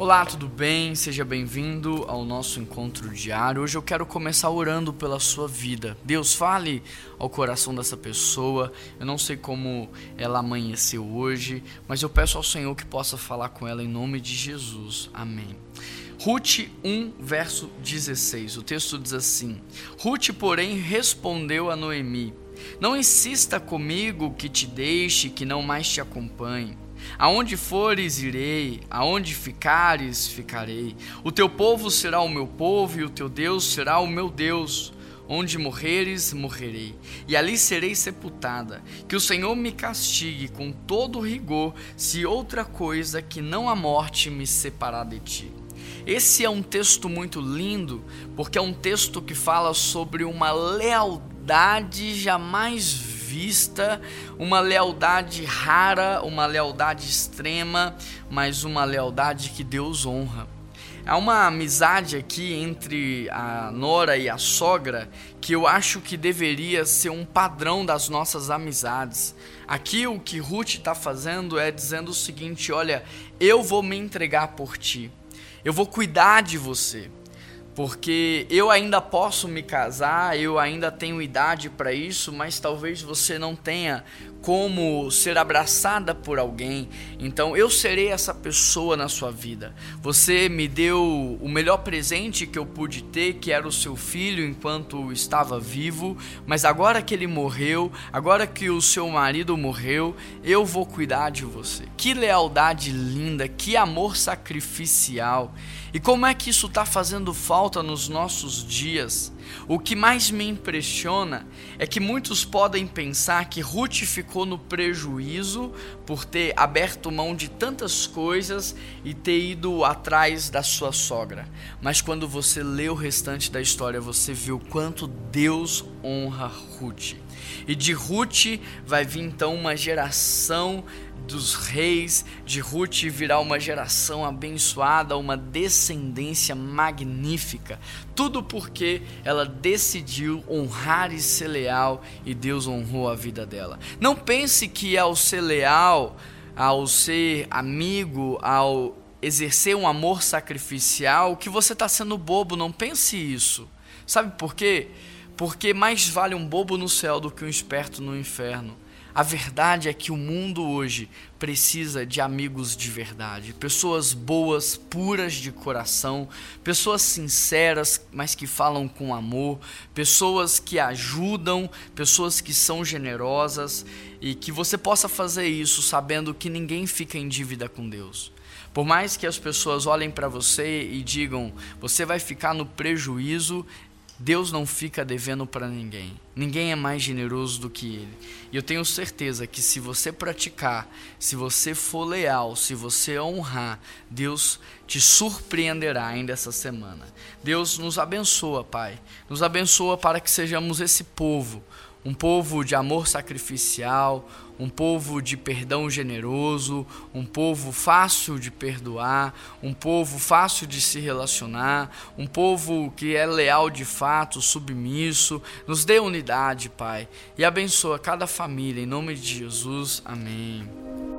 Olá, tudo bem? Seja bem-vindo ao nosso encontro diário. Hoje eu quero começar orando pela sua vida. Deus, fale ao coração dessa pessoa. Eu não sei como ela amanheceu hoje, mas eu peço ao Senhor que possa falar com ela em nome de Jesus. Amém. Ruth 1, verso 16. O texto diz assim: Ruth, porém, respondeu a Noemi: Não insista comigo que te deixe, que não mais te acompanhe. Aonde fores, irei, aonde ficares, ficarei. O teu povo será o meu povo e o teu Deus será o meu Deus. Onde morreres, morrerei, e ali serei sepultada. Que o Senhor me castigue com todo rigor, se outra coisa que não a morte me separar de ti. Esse é um texto muito lindo, porque é um texto que fala sobre uma lealdade jamais uma lealdade rara, uma lealdade extrema, mas uma lealdade que Deus honra. Há uma amizade aqui entre a nora e a sogra que eu acho que deveria ser um padrão das nossas amizades. Aqui o que Ruth está fazendo é dizendo o seguinte: olha, eu vou me entregar por ti, eu vou cuidar de você porque eu ainda posso me casar, eu ainda tenho idade para isso, mas talvez você não tenha como ser abraçada por alguém. Então eu serei essa pessoa na sua vida. Você me deu o melhor presente que eu pude ter, que era o seu filho enquanto estava vivo, mas agora que ele morreu, agora que o seu marido morreu, eu vou cuidar de você. Que lealdade linda, que amor sacrificial. E como é que isso está fazendo falta nos nossos dias? O que mais me impressiona é que muitos podem pensar que Ruth ficou no prejuízo por ter aberto mão de tantas coisas e ter ido atrás da sua sogra. Mas quando você lê o restante da história, você vê o quanto Deus honra Ruth. E de Ruth vai vir então uma geração dos reis, de Ruth virá uma geração abençoada, uma descendência magnífica. Tudo porque ela decidiu honrar e ser leal e Deus honrou a vida dela. Não pense que ao ser leal, ao ser amigo, ao exercer um amor sacrificial, que você está sendo bobo. Não pense isso. Sabe por quê? Porque mais vale um bobo no céu do que um esperto no inferno. A verdade é que o mundo hoje precisa de amigos de verdade, pessoas boas, puras de coração, pessoas sinceras, mas que falam com amor, pessoas que ajudam, pessoas que são generosas e que você possa fazer isso sabendo que ninguém fica em dívida com Deus. Por mais que as pessoas olhem para você e digam, você vai ficar no prejuízo, Deus não fica devendo para ninguém. Ninguém é mais generoso do que Ele. E eu tenho certeza que se você praticar, se você for leal, se você honrar, Deus te surpreenderá ainda essa semana. Deus nos abençoa, Pai. Nos abençoa para que sejamos esse povo um povo de amor sacrificial, um povo de perdão generoso, um povo fácil de perdoar, um povo fácil de se relacionar, um povo que é leal de fato, submisso. Nos dê unidade, Pai, e abençoa cada família em nome de Jesus. Amém.